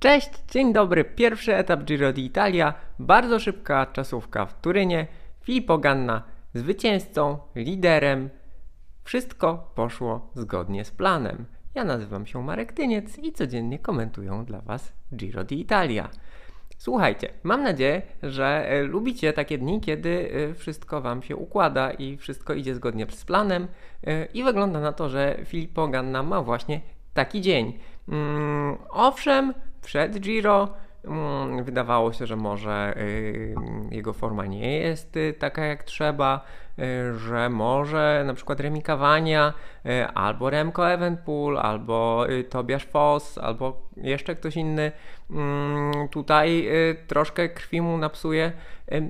Cześć, dzień dobry. Pierwszy etap Giro d'Italia, bardzo szybka czasówka w Turynie. Filippo Ganna zwycięzcą, liderem. Wszystko poszło zgodnie z planem. Ja nazywam się Marek Tyniec i codziennie komentuję dla Was Giro d'Italia. Słuchajcie, mam nadzieję, że e, lubicie takie dni, kiedy e, wszystko Wam się układa i wszystko idzie zgodnie z planem. E, I wygląda na to, że Filippo Ganna ma właśnie taki dzień. Mm, owszem, przed Giro mm, wydawało się, że może y, jego forma nie jest y, taka jak trzeba, y, że może na przykład Remi albo Remco Evenpool, albo Tobiasz Foss, albo jeszcze ktoś inny mm, tutaj troszkę krwi mu napsuje.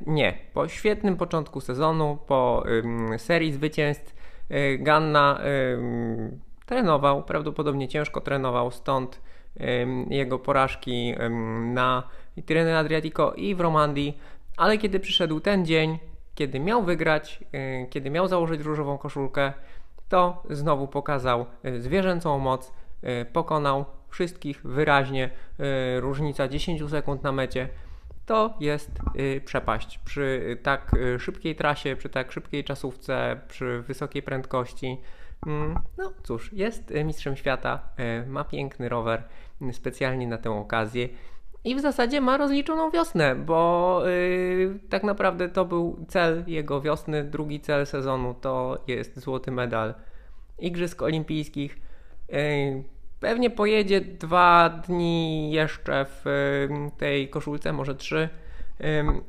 Nie, po świetnym początku sezonu, po serii zwycięstw Ganna trenował, prawdopodobnie ciężko trenował, stąd jego porażki na Tirreno Adriatico i w Romandii, ale kiedy przyszedł ten dzień, kiedy miał wygrać, kiedy miał założyć różową koszulkę, to znowu pokazał zwierzęcą moc, pokonał wszystkich wyraźnie, różnica 10 sekund na mecie. To jest przepaść przy tak szybkiej trasie, przy tak szybkiej czasówce, przy wysokiej prędkości. Mm, no cóż, jest mistrzem świata, e, ma piękny rower specjalnie na tę okazję. I w zasadzie ma rozliczoną wiosnę, bo yy, tak naprawdę to był cel jego wiosny. Drugi cel sezonu to jest złoty medal Igrzysk Olimpijskich. Pewnie pojedzie dwa dni jeszcze w tej koszulce, może trzy.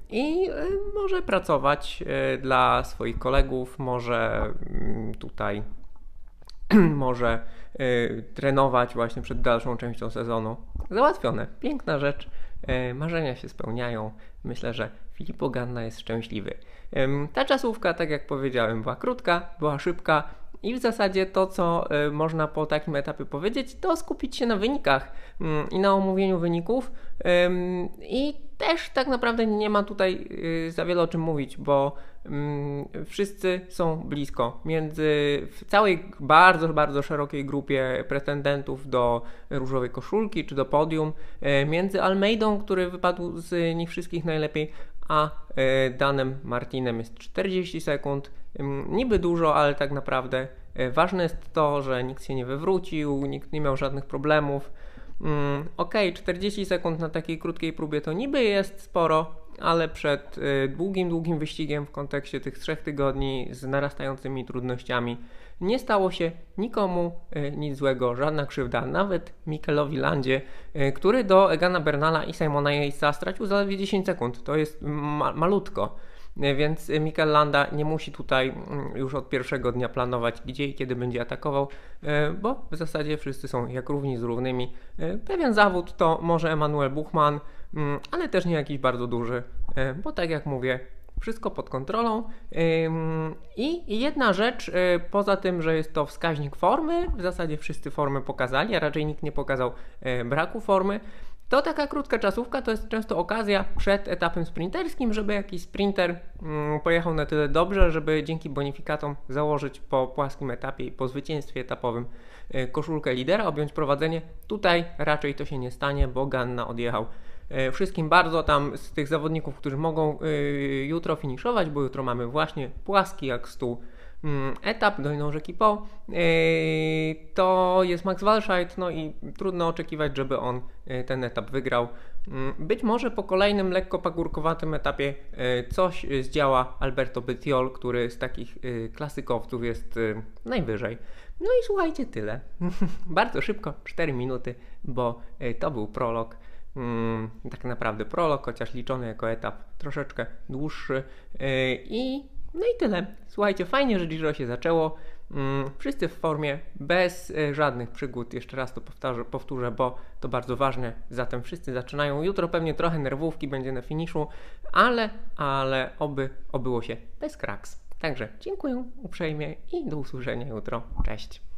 I może pracować dla swoich kolegów, może mm, tutaj może y, trenować właśnie przed dalszą częścią sezonu. Załatwione. Piękna rzecz. Y, marzenia się spełniają. Myślę, że Filippo Ganna jest szczęśliwy. Ta czasówka, tak jak powiedziałem, była krótka, była szybka i w zasadzie to, co y, można po takim etapie powiedzieć, to skupić się na wynikach mm, i na omówieniu wyników. I też tak naprawdę nie ma tutaj y, za wiele o czym mówić, bo mm, wszyscy są blisko. Między w całej bardzo, bardzo szerokiej grupie pretendentów do różowej koszulki czy do podium, y, między Almeidą, który wypadł z nich wszystkich najlepiej, a Danem Martinem jest 40 sekund. Niby dużo, ale tak naprawdę e, ważne jest to, że nikt się nie wywrócił, nikt nie miał żadnych problemów. Ok, 40 sekund na takiej krótkiej próbie to niby jest sporo, ale przed e, długim, długim wyścigiem w kontekście tych trzech tygodni z narastającymi trudnościami nie stało się nikomu e, nic złego, żadna krzywda, nawet Mikelowi Landzie, który do Egana Bernala i Simona Yatesa stracił zaledwie 10 sekund. To jest ma malutko. Więc Mikel Landa nie musi tutaj mm, już od pierwszego dnia planować, gdzie i kiedy będzie atakował, bo w zasadzie wszyscy są jak równi z równymi. Pewien zawód to może Emanuel Buchmann, ale też nie jakiś bardzo duży, e, bo tak jak mówię, wszystko pod kontrolą. I jedna rzecz, poza tym, że jest to wskaźnik formy, w zasadzie wszyscy formy pokazali, a raczej nikt nie pokazał braku formy. To taka krótka czasówka to jest często okazja przed etapem sprinterskim, żeby jakiś sprinter mm, pojechał na tyle dobrze, żeby dzięki bonifikatom założyć po płaskim etapie i po zwycięstwie etapowym koszulkę lidera, objąć prowadzenie. Tutaj raczej to się nie stanie, bo Ganna odjechał wszystkim bardzo tam z tych zawodników, którzy mogą y, jutro finiszować, bo jutro mamy właśnie płaski jak stół Mm, etap dojną rzeki Po, yy, to jest Max Walscheid, no i trudno oczekiwać, żeby on ten etap wygrał. Mm, być może po kolejnym lekko pagórkowatym etapie coś zdziała Alberto Bettiol, który z takich klasykowców jest najwyżej. No i słuchajcie, tyle. Bardzo szybko, 4 minuty, bo to był prolog. Mm, tak naprawdę prolog, chociaż liczony jako etap troszeczkę dłuższy. I no i tyle. Słuchajcie, fajnie, że Giro się zaczęło. Mm, wszyscy w formie, bez e, żadnych przygód. Jeszcze raz to powtarzę, powtórzę, bo to bardzo ważne. Zatem wszyscy zaczynają. Jutro pewnie trochę nerwówki będzie na finiszu, ale, ale oby obyło się bez kraks. Także dziękuję uprzejmie i do usłyszenia jutro. Cześć.